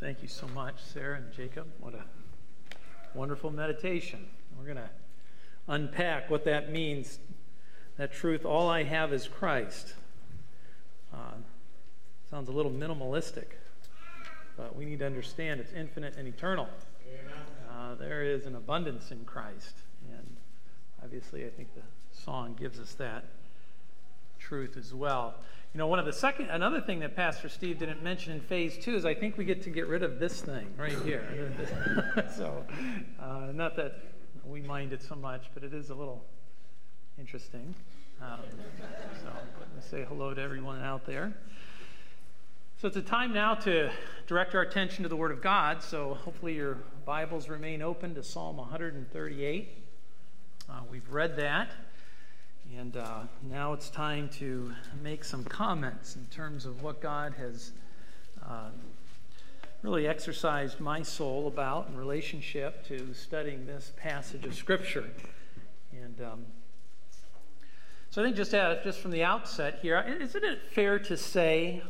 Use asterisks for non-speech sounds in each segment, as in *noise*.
Thank you so much, Sarah and Jacob. What a wonderful meditation. We're going to unpack what that means. That truth, all I have is Christ. Uh, sounds a little minimalistic, but we need to understand it's infinite and eternal. Uh, there is an abundance in Christ. And obviously, I think the song gives us that truth as well. You know, one of the second, another thing that Pastor Steve didn't mention in phase two is I think we get to get rid of this thing right here. *laughs* so, uh, not that we mind it so much, but it is a little interesting. Um, so, let me say hello to everyone out there. So, it's a time now to direct our attention to the Word of God. So, hopefully, your Bibles remain open to Psalm 138. Uh, we've read that. And uh, now it's time to make some comments in terms of what God has uh, really exercised my soul about in relationship to studying this passage of Scripture. And um, so I think just, at, just from the outset here, isn't it fair to say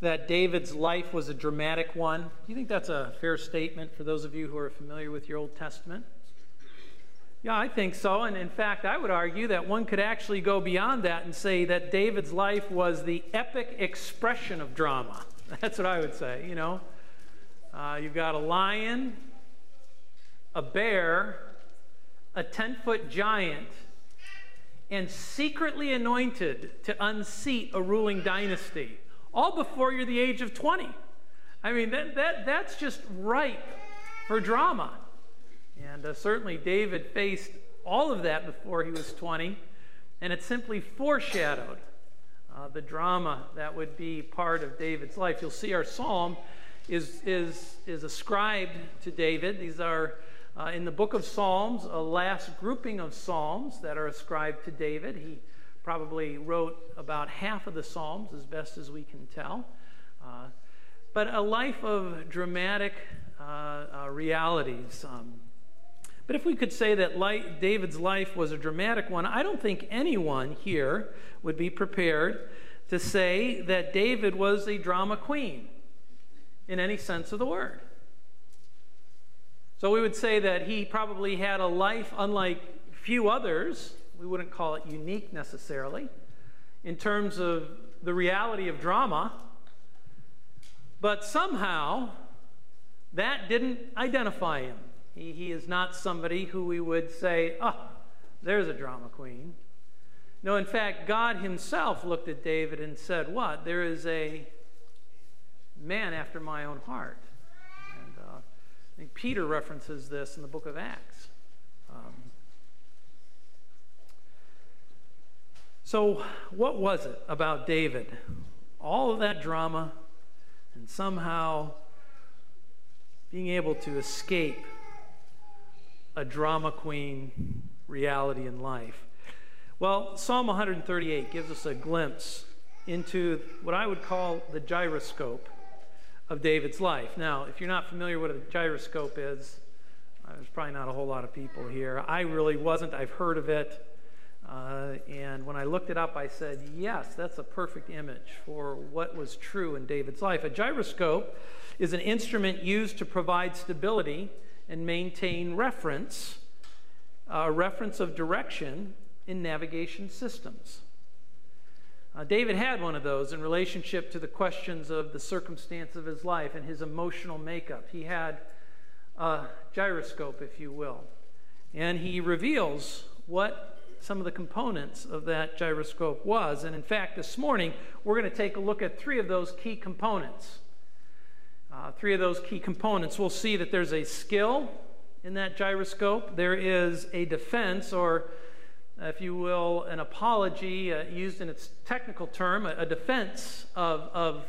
that David's life was a dramatic one? Do you think that's a fair statement for those of you who are familiar with your Old Testament? Yeah, I think so. And in fact, I would argue that one could actually go beyond that and say that David's life was the epic expression of drama. *laughs* That's what I would say, you know. Uh, you've got a lion, a bear, a 10 foot giant, and secretly anointed to unseat a ruling dynasty, all before you're the age of 20. I mean, that, that, that's just ripe for drama. And uh, certainly David faced all of that before he was 20, and it simply foreshadowed uh, the drama that would be part of David's life. You'll see our psalm is, is, is ascribed to David. These are uh, in the book of Psalms, a last grouping of psalms that are ascribed to David. He probably wrote about half of the psalms, as best as we can tell. Uh, but a life of dramatic uh, uh realities. Um, but if we could say that light, David's life was a dramatic one, I don't think anyone here would be prepared to say that David was a drama queen in any sense of the word. So we would say that he probably had a life unlike few others. We wouldn't call it unique necessarily in terms of the reality of drama. But somehow that didn't identify him. He, he is not somebody who we would say, oh, there's a drama queen. No, in fact, God Himself looked at David and said, What? There is a man after my own heart. And uh, I think Peter references this in the book of Acts. Um, so, what was it about David? All of that drama and somehow being able to escape a drama queen reality in life? Well, Psalm 138 gives us a glimpse into what I would call the gyroscope of David's life. Now, if you're not familiar with what a gyroscope is, uh, there's probably not a whole lot of people here. I really wasn't. I've heard of it. Uh, and when I looked it up, I said, yes, that's a perfect image for what was true in David's life. A gyroscope is an instrument used to provide stability and maintain reference, a reference of direction in navigation systems. Uh, David had one of those in relationship to the questions of the circumstance of his life and his emotional makeup. He had a gyroscope, if you will. And he reveals what some of the components of that gyroscope was. And in fact, this morning, we're going to take a look at three of those key components. Uh, three of those key components. We'll see that there's a skill in that gyroscope, there is a defense, or if you will, an apology uh, used in its technical term, a, a defense of, of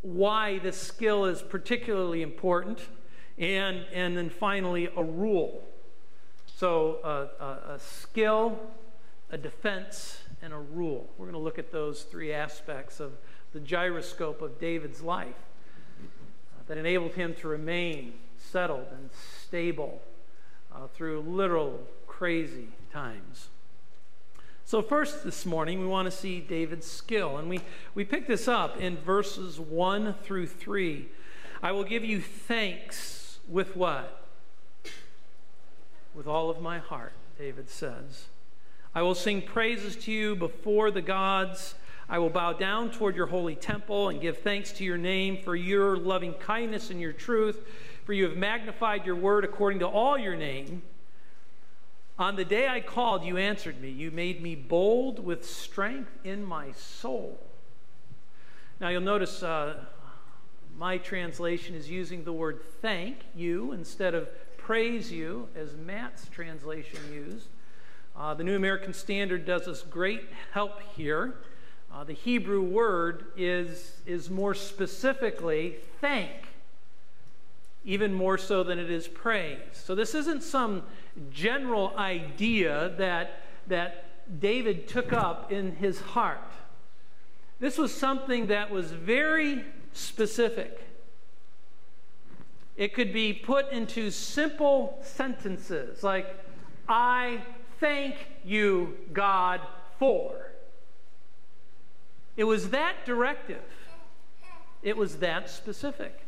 why this skill is particularly important, and, and then finally, a rule. So, uh, a, a skill, a defense, and a rule. We're going to look at those three aspects of the gyroscope of David's life that enabled him to remain settled and stable uh, through literal crazy times. So, first this morning, we want to see David's skill. And we, we pick this up in verses 1 through 3 I will give you thanks with what? With all of my heart, David says. I will sing praises to you before the gods. I will bow down toward your holy temple and give thanks to your name for your loving kindness and your truth, for you have magnified your word according to all your name. On the day I called, you answered me. You made me bold with strength in my soul. Now you'll notice uh, my translation is using the word thank you instead of praise you, as Matt's translation used. Uh, the New American Standard does us great help here. Uh, the Hebrew word is, is more specifically thank, even more so than it is praise. So this isn't some general idea that, that David took up in his heart. This was something that was very specific. It could be put into simple sentences like, I thank you, God, for. It was that directive, it was that specific.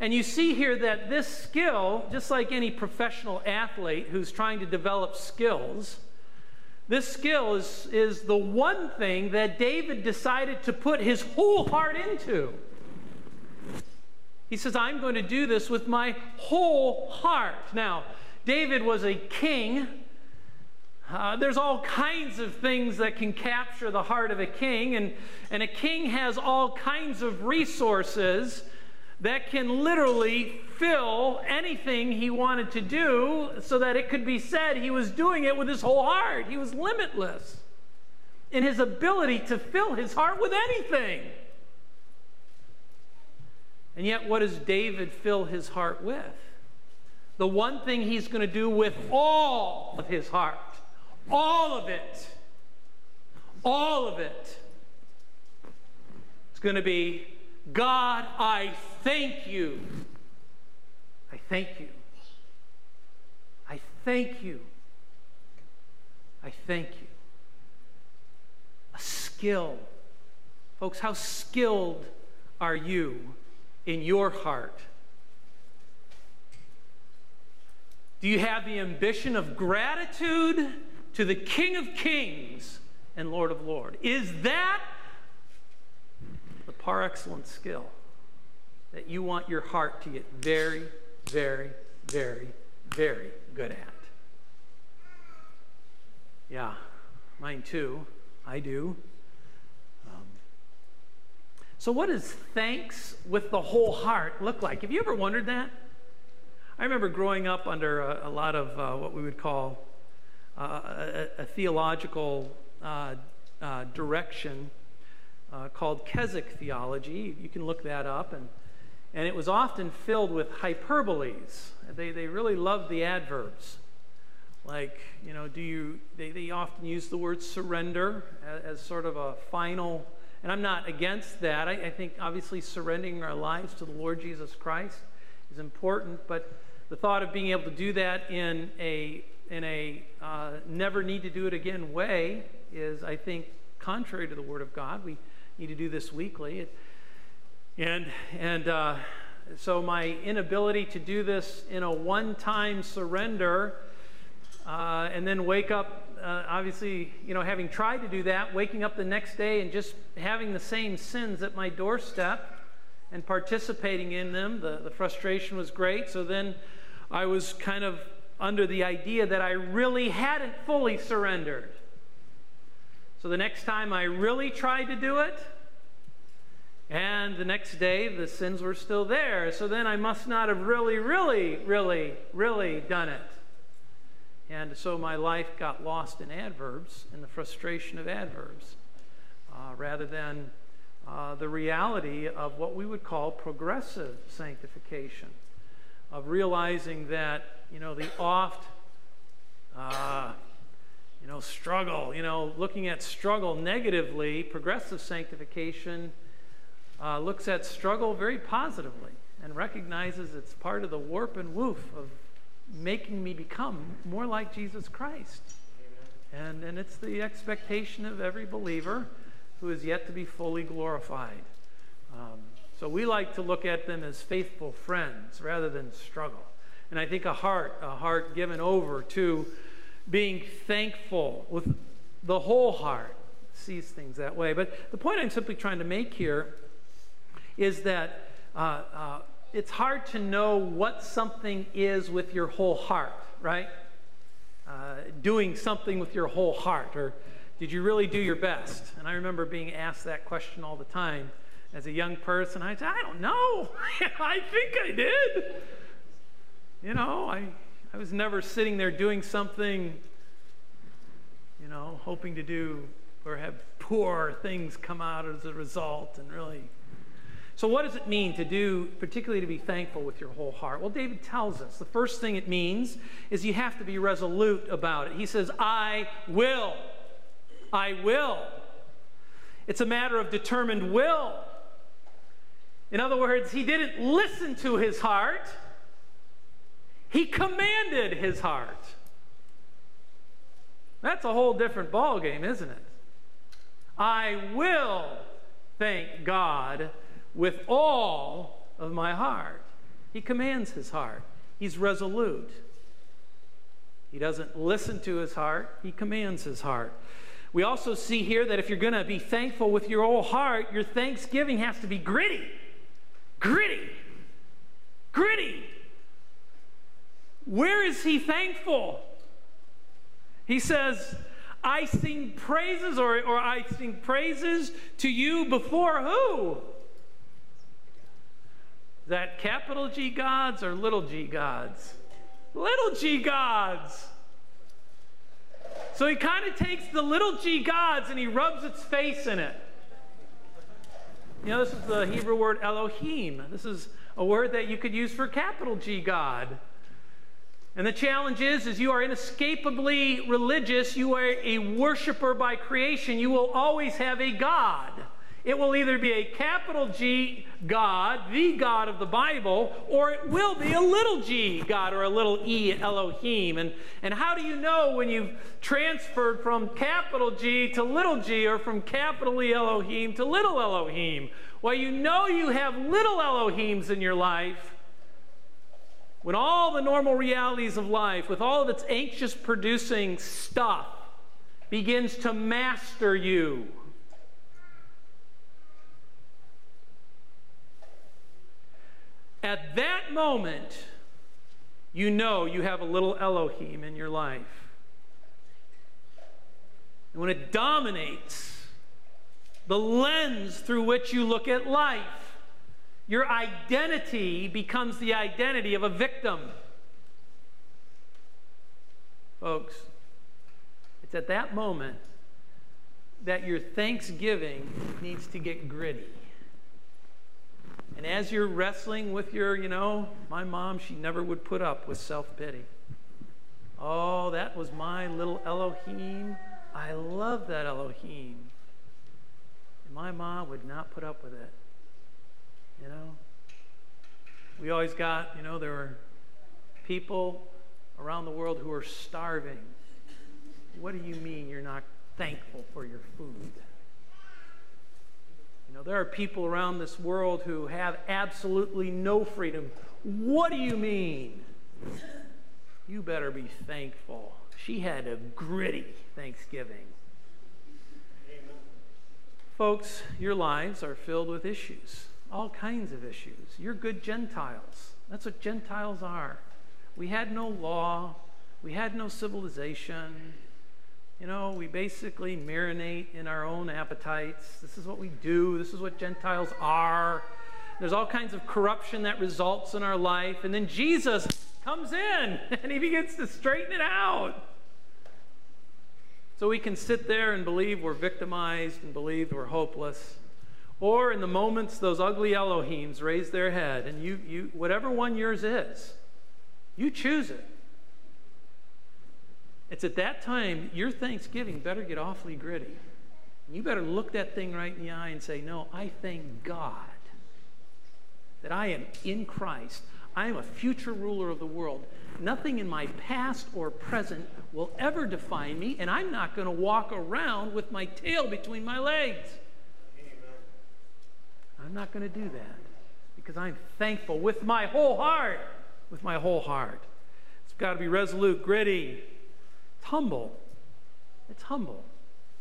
And you see here that this skill, just like any professional athlete who's trying to develop skills, this skill is, is the one thing that David decided to put his whole heart into. He says, I'm going to do this with my whole heart. Now, David was a king uh, there's all kinds of things that can capture the heart of a king, and, and a king has all kinds of resources that can literally fill anything he wanted to do so that it could be said he was doing it with his whole heart. He was limitless in his ability to fill his heart with anything. And yet, what does David fill his heart with? The one thing he's going to do with all of his heart. All of it. All of it. It's going to be God, I thank you. I thank you. I thank you. I thank you. A skill. Folks, how skilled are you in your heart? Do you have the ambition of gratitude? To the King of Kings and Lord of Lords. Is that the par excellence skill that you want your heart to get very, very, very, very good at? Yeah, mine too. I do. Um, so, what does thanks with the whole heart look like? Have you ever wondered that? I remember growing up under a, a lot of uh, what we would call a, a, theological uh, uh, direction uh, called Keswick theology. You can look that up. And, and it was often filled with hyperboles. They, they really loved the adverbs. Like, you know, do you, they, they often use the word surrender as, as sort of a final, and I'm not against that. I, I think obviously surrendering our lives to the Lord Jesus Christ is important, but the thought of being able to do that in a in a uh, never need to do it again way is, I think, contrary to the Word of God. We need to do this weekly. And, and uh, so my inability to do this in a one time surrender uh, and then wake up, uh, obviously, you know, having tried to do that, waking up the next day and just having the same sins at my doorstep and participating in them, the, the frustration was great. So then I was kind of under the idea that I really hadn't fully surrendered. So the next time I really tried to do it, and the next day the sins were still there. So then I must not have really, really, really, really done it. And so my life got lost in adverbs, in the frustration of adverbs, uh, rather than uh, the reality of what we would call progressive sanctification, of realizing that you know, the oft, uh, you know, struggle, you know, looking at struggle negatively, progressive sanctification uh, looks at struggle very positively and recognizes it's part of the warp and woof of making me become more like Jesus Christ. And, and it's the expectation of every believer who is yet to be fully glorified. Um, So we like to look at them as faithful friends rather than struggle. And I think a heart, a heart given over to being thankful with the whole heart, sees things that way. But the point I'm simply trying to make here is that uh, uh, it's hard to know what something is with your whole heart, right? Uh, doing something with your whole heart, or did you really do your best? And I remember being asked that question all the time as a young person. I said, I don't know. *laughs* I think I did. You know, I, I was never sitting there doing something, you know, hoping to do or have poor things come out as a result and really. So, what does it mean to do, particularly to be thankful with your whole heart? Well, David tells us the first thing it means is you have to be resolute about it. He says, I will. I will. It's a matter of determined will. In other words, he didn't listen to his heart, he commanded his heart. That's a whole different ballgame, isn't it? I will thank God with all of my heart. He commands his heart. He's resolute. He doesn't listen to his heart, he commands his heart. We also see here that if you're going to be thankful with your whole heart, your thanksgiving has to be gritty. Gritty. Gritty. Where is he thankful? He says, I sing praises, or, or I sing praises to you before who? That capital G gods or little g gods? Little g gods. So he kind of takes the little g gods and he rubs its face in it. You know, this is the Hebrew word Elohim. This is a word that you could use for capital G God. And the challenge is, is you are inescapably religious, you are a worshiper by creation, you will always have a God. It will either be a capital G God, the God of the Bible, or it will be a little g God or a little e Elohim. And, and how do you know when you've transferred from capital G to little g or from capital E Elohim to little Elohim? Well, you know you have little Elohims in your life when all the normal realities of life, with all of its anxious producing stuff, begins to master you At that moment, you know you have a little Elohim in your life. And when it dominates the lens through which you look at life, your identity becomes the identity of a victim. Folks, it's at that moment that your thanksgiving needs to get gritty. And as you're wrestling with your, you know, my mom, she never would put up with self pity. Oh, that was my little Elohim. I love that Elohim. And my mom would not put up with it. You know? We always got, you know, there were people around the world who are starving. What do you mean you're not thankful for your food? You know, there are people around this world who have absolutely no freedom. What do you mean? You better be thankful. She had a gritty Thanksgiving. Amen. Folks, your lives are filled with issues, all kinds of issues. You're good Gentiles. That's what Gentiles are. We had no law, we had no civilization. You know, we basically marinate in our own appetites. This is what we do, this is what Gentiles are. There's all kinds of corruption that results in our life. And then Jesus comes in *laughs* and he begins to straighten it out. So we can sit there and believe we're victimized and believe we're hopeless. Or in the moments those ugly Elohims raise their head, and you, you, whatever one yours is, you choose it. It's at that time your Thanksgiving better get awfully gritty. You better look that thing right in the eye and say, No, I thank God that I am in Christ. I am a future ruler of the world. Nothing in my past or present will ever define me, and I'm not going to walk around with my tail between my legs. Amen. I'm not going to do that. because I'm thankful with my whole heart. With my whole heart. It's got to be resolute, gritty. It's humble. It's humble.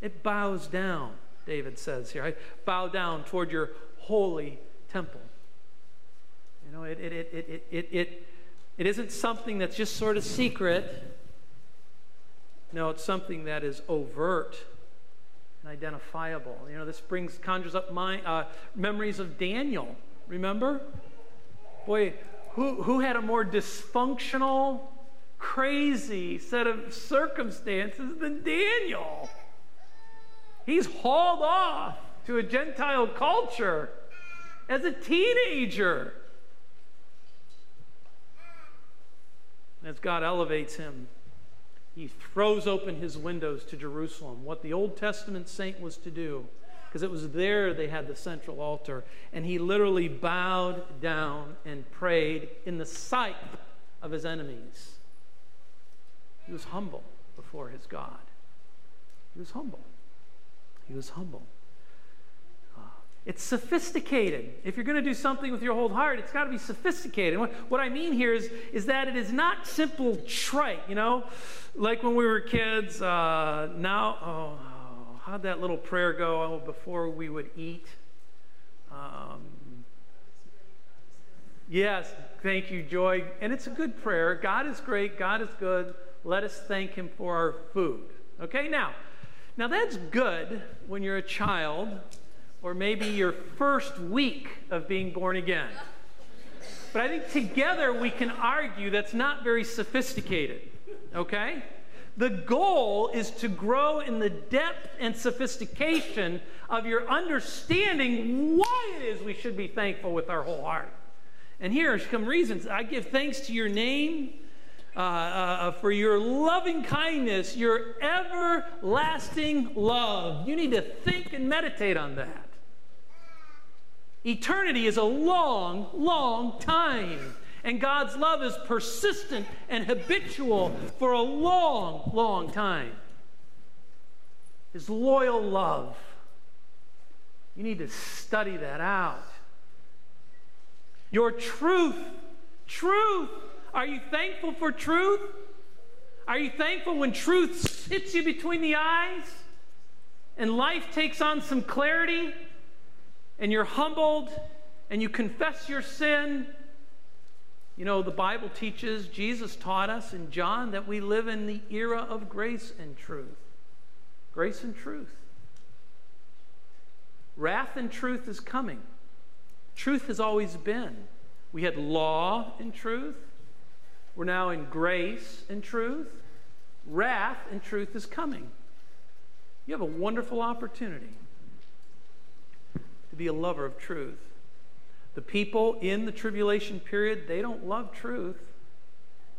It bows down, David says here. I bow down toward your holy temple. You know, it, it, it, it, it, it, it isn't something that's just sort of secret. No, it's something that is overt and identifiable. You know, this brings conjures up my uh, memories of Daniel. Remember? Boy, who, who had a more dysfunctional, crazy set of circumstances than Daniel? He's hauled off to a Gentile culture as a teenager. As God elevates him he throws open his windows to Jerusalem, what the Old Testament saint was to do, because it was there they had the central altar. And he literally bowed down and prayed in the sight of his enemies. He was humble before his God. He was humble. He was humble. It's sophisticated. If you're going to do something with your whole heart, it's got to be sophisticated. What, what, I mean here is, is that it is not simple trite, you know? Like when we were kids, uh, now, oh, how'd that little prayer go oh, before we would eat? Um, yes, thank you, Joy. And it's a good prayer. God is great, God is good. Let us thank Him for our food. Okay, now, now that's good when you're a child or maybe your first week of being born again. But I think together we can argue that's not very sophisticated, okay? The goal is to grow in the depth and sophistication of your understanding why it is we should be thankful with our whole heart. And here are some reasons. I give thanks to your name, uh, uh, for your loving kindness, your everlasting love. You need to think and meditate on that. Eternity is a long, long time. And God's love is persistent and habitual for a long, long time. His loyal love. You need to study that out. Your truth. Truth. Are you thankful for truth? Are you thankful when truth hits you between the eyes and life takes on some clarity? and you're humbled and you confess your sin, you know, the Bible teaches, Jesus taught us in John that we live in the era of grace and truth. Grace and truth. Wrath and truth is coming. Truth has always been. We had law and truth. We're now in grace and truth. Wrath and truth is coming. You have a wonderful opportunity to be a lover of truth. The people in the tribulation period, they don't love truth.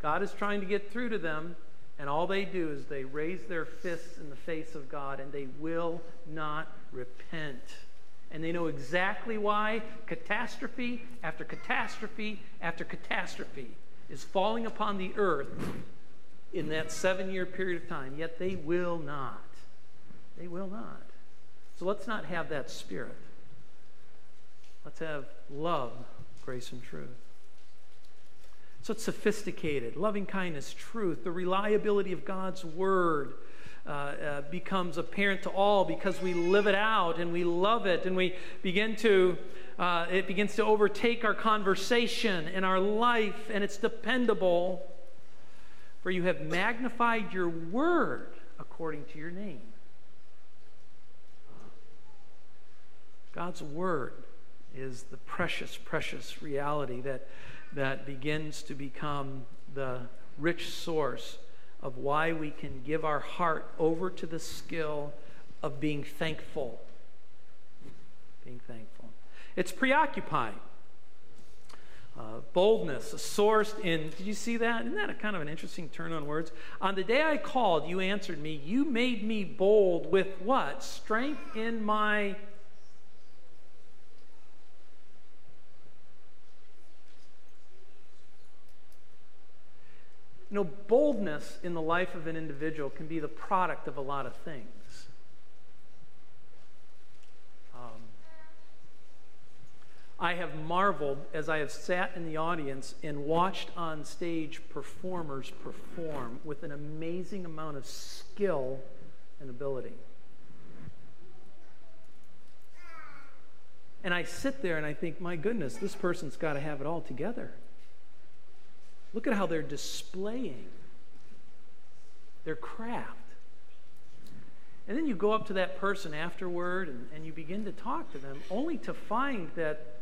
God is trying to get through to them, and all they do is they raise their fists in the face of God and they will not repent. And they know exactly why catastrophe after catastrophe after catastrophe is falling upon the earth in that seven year period of time, yet they will not. They will not. So let's not have that spirit. Let's have love, grace, and truth. So it's sophisticated. Loving kindness, truth, the reliability of God's word uh, uh, becomes apparent to all because we live it out and we love it and we begin to, uh, it begins to overtake our conversation and our life and it's dependable. For you have magnified your word according to your name. God's word is the precious, precious reality that, that begins to become the rich source of why we can give our heart over to the skill of being thankful. Being thankful. It's preoccupied. Uh, boldness, sourced in, did you see that? Isn't that a kind of an interesting turn on words? On the day I called, you answered me. You made me bold with what? Strength in my You know, boldness in the life of an individual can be the product of a lot of things. Um, I have marveled as I have sat in the audience and watched on stage performers perform with an amazing amount of skill and ability. And I sit there and I think, my goodness, this person's got to have it all together. Look at how they're displaying their craft. And then you go up to that person afterward and, and you begin to talk to them, only to find that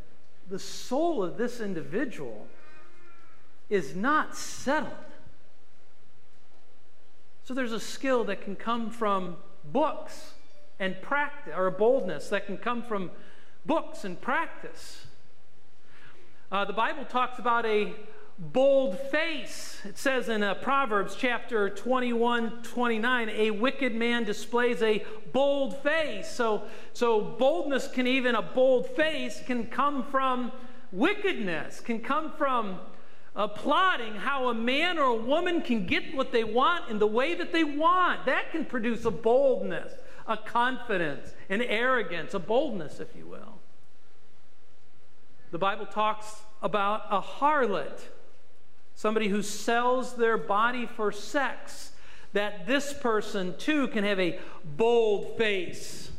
the soul of this individual is not settled. So there's a skill that can come from books and practice, or a boldness that can come from books and practice. Uh, the Bible talks about a bold face. It says in uh, Proverbs chapter 21, 29, a wicked man displays a bold face. So, so boldness can even, a bold face can come from wickedness, can come from uh, plotting how a man or a woman can get what they want in the way that they want. That can produce a boldness, a confidence, an arrogance, a boldness, if you will. The Bible talks about a harlot somebody who sells their body for sex, that this person too can have a bold face.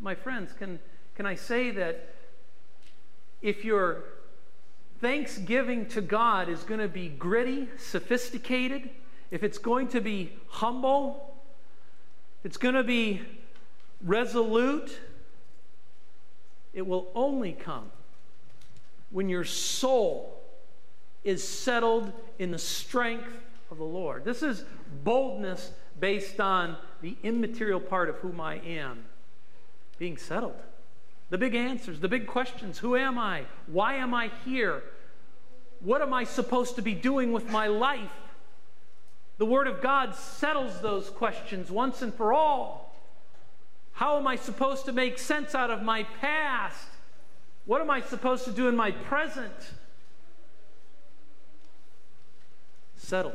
My friends, can, can I say that if your thanksgiving to God is going to be gritty, sophisticated, if it's going to be humble, it's going to be resolute, it will only come when your soul is settled in the strength of the Lord. This is boldness based on the immaterial part of whom I am being settled. The big answers, the big questions who am I? Why am I here? What am I supposed to be doing with my life? The Word of God settles those questions once and for all. How am I supposed to make sense out of my past? What am I supposed to do in my present? Settled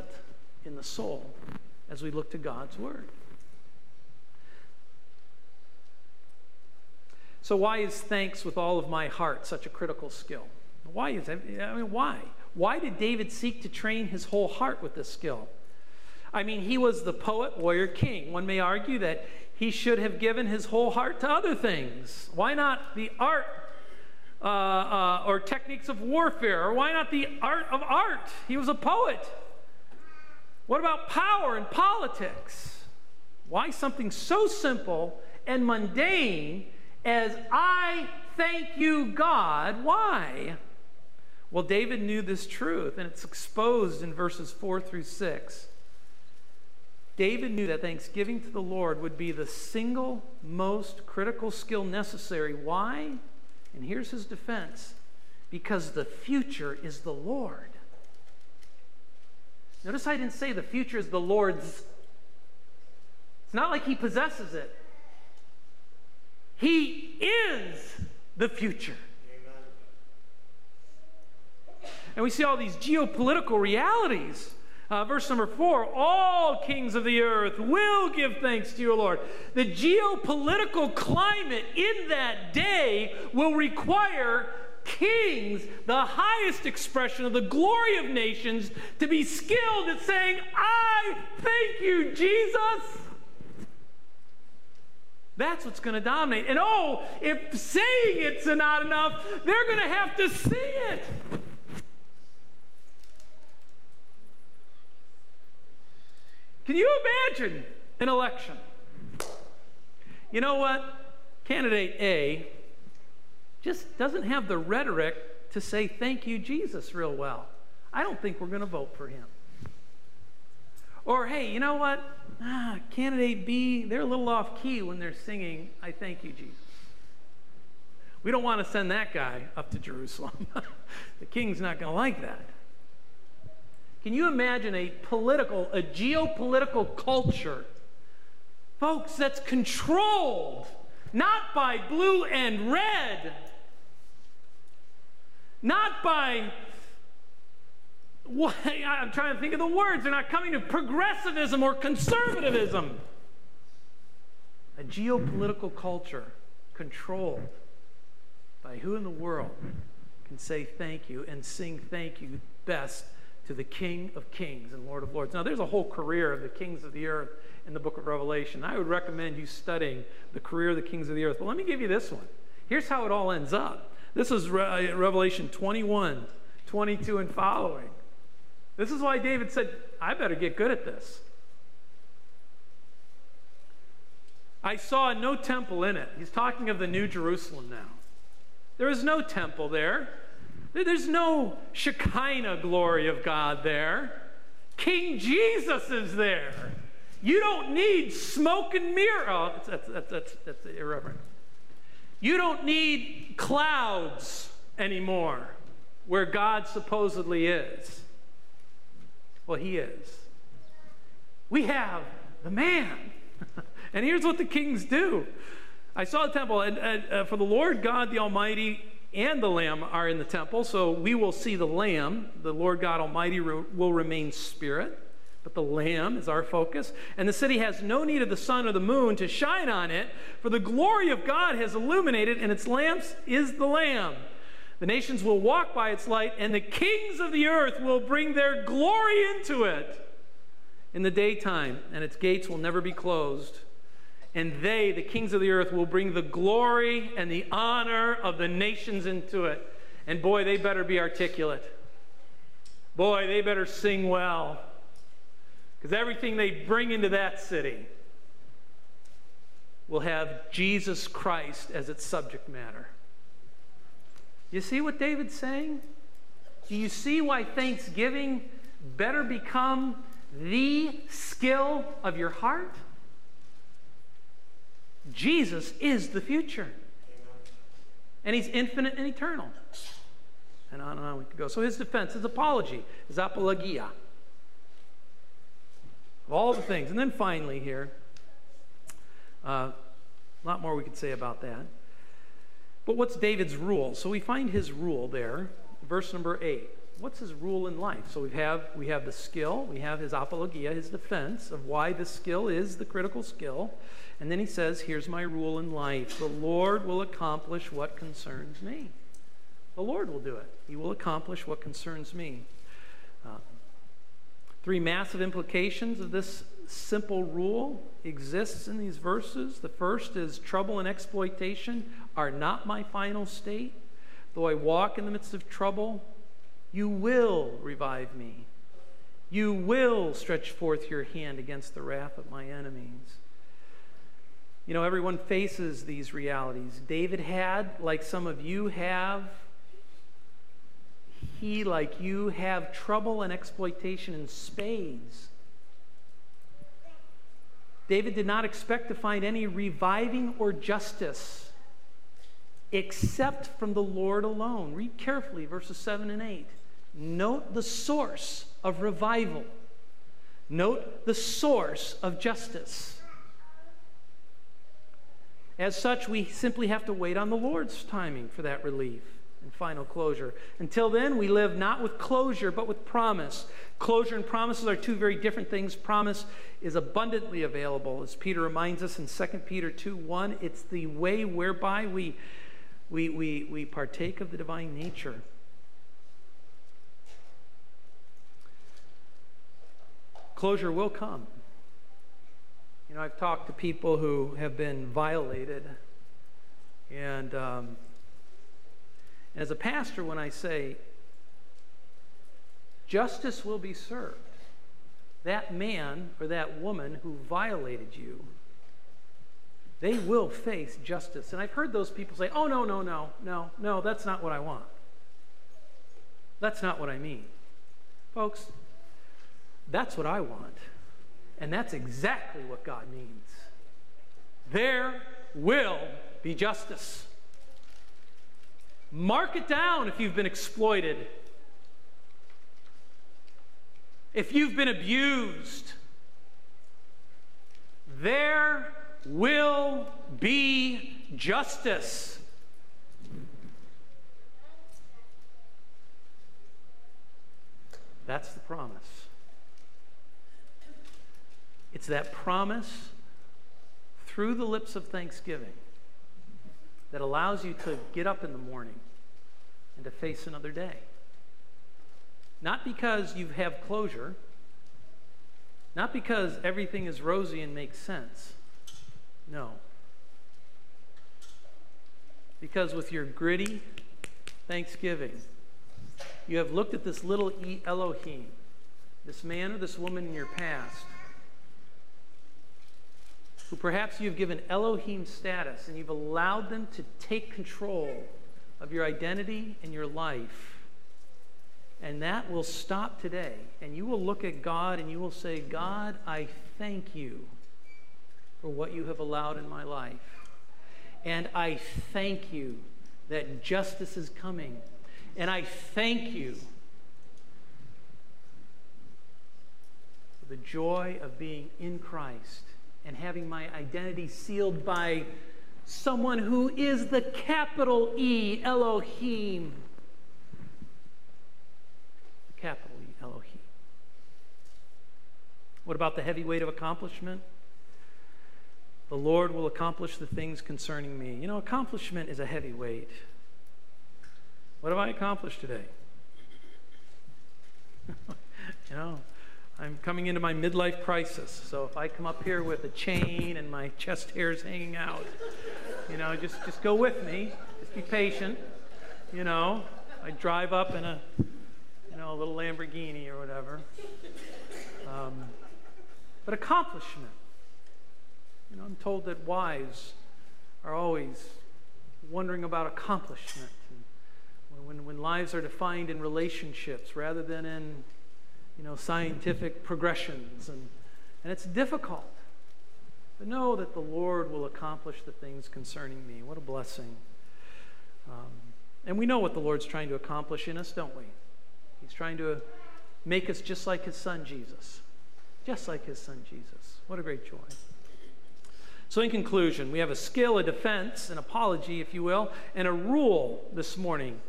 in the soul as we look to God's Word. So, why is thanks with all of my heart such a critical skill? Why is that? I mean, why? Why did David seek to train his whole heart with this skill? I mean, he was the poet, warrior, king. One may argue that he should have given his whole heart to other things. Why not the art uh, uh, or techniques of warfare? Or why not the art of art? He was a poet. What about power and politics? Why something so simple and mundane as I thank you, God? Why? Well, David knew this truth, and it's exposed in verses 4 through 6. David knew that thanksgiving to the Lord would be the single most critical skill necessary. Why? And here's his defense because the future is the Lord. Notice I didn't say the future is the Lord's. It's not like he possesses it. He is the future. And we see all these geopolitical realities uh, verse number four all kings of the earth will give thanks to your Lord. The geopolitical climate in that day will require kings, the highest expression of the glory of nations, to be skilled at saying, I thank you, Jesus. That's what's going to dominate. And oh, if saying it's not enough, they're going to have to see it. Can you imagine an election? You know what? Candidate A just doesn't have the rhetoric to say thank you, Jesus, real well. I don't think we're going to vote for him. Or, hey, you know what? Ah, candidate B, they're a little off key when they're singing, I thank you, Jesus. We don't want to send that guy up to Jerusalem. *laughs* the king's not going to like that. Can you imagine a political, a geopolitical culture, folks, that's controlled not by blue and red, not by what, *laughs* I'm trying to think of the words. They're not coming to progressivism or conservatism. A geopolitical culture controlled by Who in the world can say thank you and sing thank you best to the King of Kings and Lord of Lords? Now, there's a whole career of the kings of the earth in the book of Revelation. I would recommend you studying the career of the kings of the earth. But let me give you this one. Here's how it all ends up. This is Re- uh, Revelation 21, 22, and following. This is why David said, I better get good at this. I saw no temple in it. He's talking of the New Jerusalem now. There is no temple there. There's no Shekinah glory of God there. King Jesus is there. You don't need smoke and mirror. Oh, that's, that's, that's, that's irreverent. You don't need clouds anymore where God supposedly is. Well, He is. We have the man. *laughs* and here's what the kings do I saw the temple, and, and uh, for the Lord God the Almighty and the Lamb are in the temple, so we will see the Lamb. The Lord God Almighty re- will remain spirit, but the Lamb is our focus. And the city has no need of the sun or the moon to shine on it, for the glory of God has illuminated, and its lamps is the Lamb. The nations will walk by its light, and the kings of the earth will bring their glory into it in the daytime, and its gates will never be closed and they, the kings of the earth, will bring the glory and the honor of the nations into it. And boy, they better be articulate. Boy, they better sing well. Because everything they bring into that city will have Jesus Christ as its subject matter. You see what David's saying? Do you see why thanksgiving better become the skill of your heart? Jesus is the future. And he's infinite and eternal. And on and on we could go. So his defense, his apology, his apologia. Of all the things. And then finally, here, uh, a lot more we could say about that. But what's David's rule? So we find his rule there, verse number 8 what's his rule in life? So we have we have the skill, we have his apologia, his defense of why the skill is the critical skill. And then he says, Here's my rule in life the Lord will accomplish what concerns me. The Lord will do it. He will accomplish what concerns me. Uh, three massive implications of this simple rule exists in these verses. The first is trouble and exploitation are not my final state. Though I walk in the midst of trouble, you will revive me. You will stretch forth your hand against the wrath of my enemies. You know, everyone faces these realities. David had, like some of you have, he, like you, have trouble and exploitation in spades. David did not expect to find any reviving or justice except from the Lord alone. Read carefully verses 7 and 8. Note the source of revival, note the source of justice. As such, we simply have to wait on the Lord's timing for that relief and final closure. Until then, we live not with closure, but with promise. Closure and promises are two very different things. Promise is abundantly available, as Peter reminds us in 2 Peter 2 1. It's the way whereby we, we, we, we partake of the divine nature. Closure will come. You know, I've talked to people who have been violated. And um, as a pastor, when I say justice will be served, that man or that woman who violated you, they will face justice. And I've heard those people say, oh, no, no, no, no, no, that's not what I want. That's not what I mean. Folks, that's what I want. And that's exactly what God means. There will be justice. Mark it down if you've been exploited, if you've been abused. There will be justice. That's the promise. It's that promise through the lips of thanksgiving that allows you to get up in the morning and to face another day. Not because you have closure, not because everything is rosy and makes sense. No. Because with your gritty thanksgiving, you have looked at this little e Elohim, this man or this woman in your past, who perhaps you've given Elohim status and you've allowed them to take control of your identity and your life. And that will stop today. And you will look at God and you will say, God, I thank you for what you have allowed in my life. And I thank you that justice is coming. And I thank you for the joy of being in Christ and having my identity sealed by someone who is the capital E, Elohim. The capital E, Elohim. What about the heavy weight of accomplishment? The Lord will accomplish the things concerning me. You know, accomplishment is a heavy weight. What have I accomplished today? *laughs* you know, I'm coming into my midlife crisis. So if I come up here with a chain and my chest hairs hanging out, you know, just, just go with me. Just be patient. You know, I drive up in a, you know, a little Lamborghini or whatever. Um, but accomplishment. You know, I'm told that wives are always wondering about accomplishment. And when, when lives are defined in relationships rather than in you know, scientific progressions. And, and it's difficult. But know that the Lord will accomplish the things concerning me. What a blessing. Um, and we know what the Lord's trying to accomplish in us, don't we? He's trying to make us just like his son Jesus. Just like his son Jesus. What a great joy. So, in conclusion, we have a skill, a defense, an apology, if you will, and a rule this morning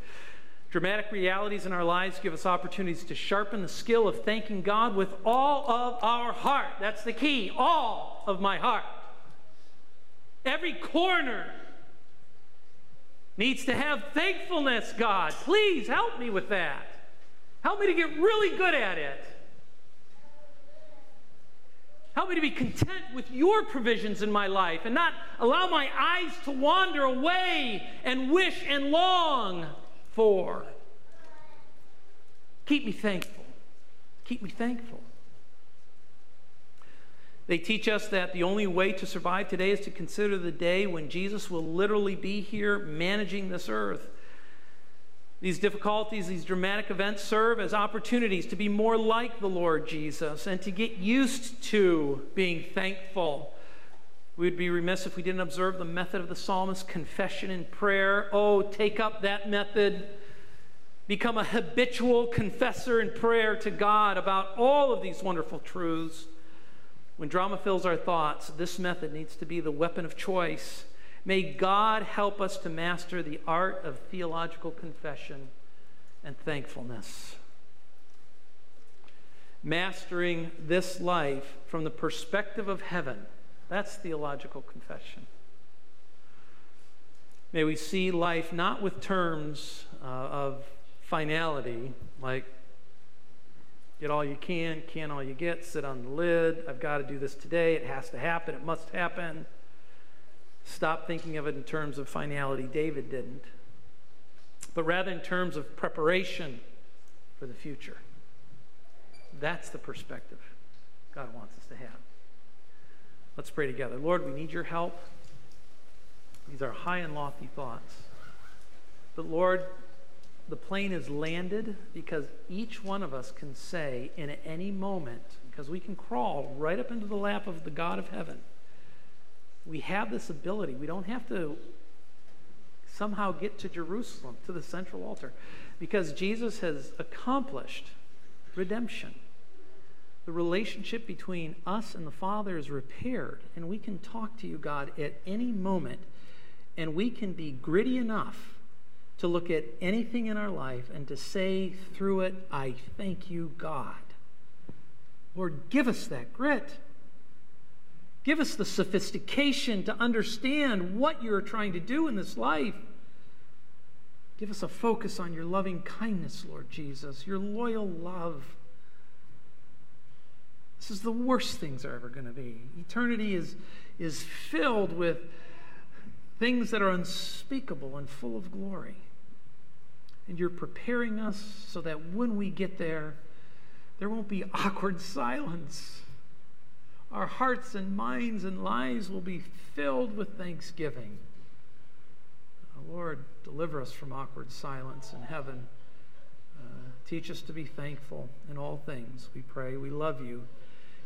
Dramatic realities in our lives give us opportunities to sharpen the skill of thanking God with all of our heart. That's the key, all of my heart. Every corner needs to have thankfulness, God. Please help me with that. Help me to get really good at it. Help me to be content with your provisions in my life and not allow my eyes to wander away and wish and long for. Keep me thankful. Keep me thankful. They teach us that the only way to survive today is to consider the day when Jesus will literally be here managing this earth. These difficulties, these dramatic events serve as opportunities to be more like the Lord Jesus and to get used to being thankful we would be remiss if we didn't observe the method of the psalmist confession and prayer. Oh, take up that method. Become a habitual confessor in prayer to God about all of these wonderful truths. When drama fills our thoughts, this method needs to be the weapon of choice. May God help us to master the art of theological confession and thankfulness. Mastering this life from the perspective of heaven that's theological confession. May we see life not with terms uh, of finality, like get all you can, can all you get, sit on the lid, I've got to do this today, it has to happen, it must happen. Stop thinking of it in terms of finality. David didn't. But rather in terms of preparation for the future. That's the perspective God wants us to have. Let's pray together. Lord, we need your help. These are high and lofty thoughts. But Lord, the plane is landed because each one of us can say in any moment, because we can crawl right up into the lap of the God of heaven. We have this ability. We don't have to somehow get to Jerusalem, to the central altar, because Jesus has accomplished redemption the relationship between us and the Father is repaired, and we can talk to you, God, at any moment, and we can be gritty enough to look at anything in our life and to say through it, I thank you, God. Lord, give us that grit. Give us the sophistication to understand what you're trying to do in this life. Give us a focus on your loving kindness, Lord Jesus, your loyal love. This is the worst things are ever going to be. Eternity is, is filled with things that are unspeakable and full of glory. And you're preparing us so that when we get there, there won't be awkward silence. Our hearts and minds and lives will be filled with thanksgiving. Lord, deliver us from awkward silence in heaven. Uh, teach us to be thankful in all things. We pray. We love you.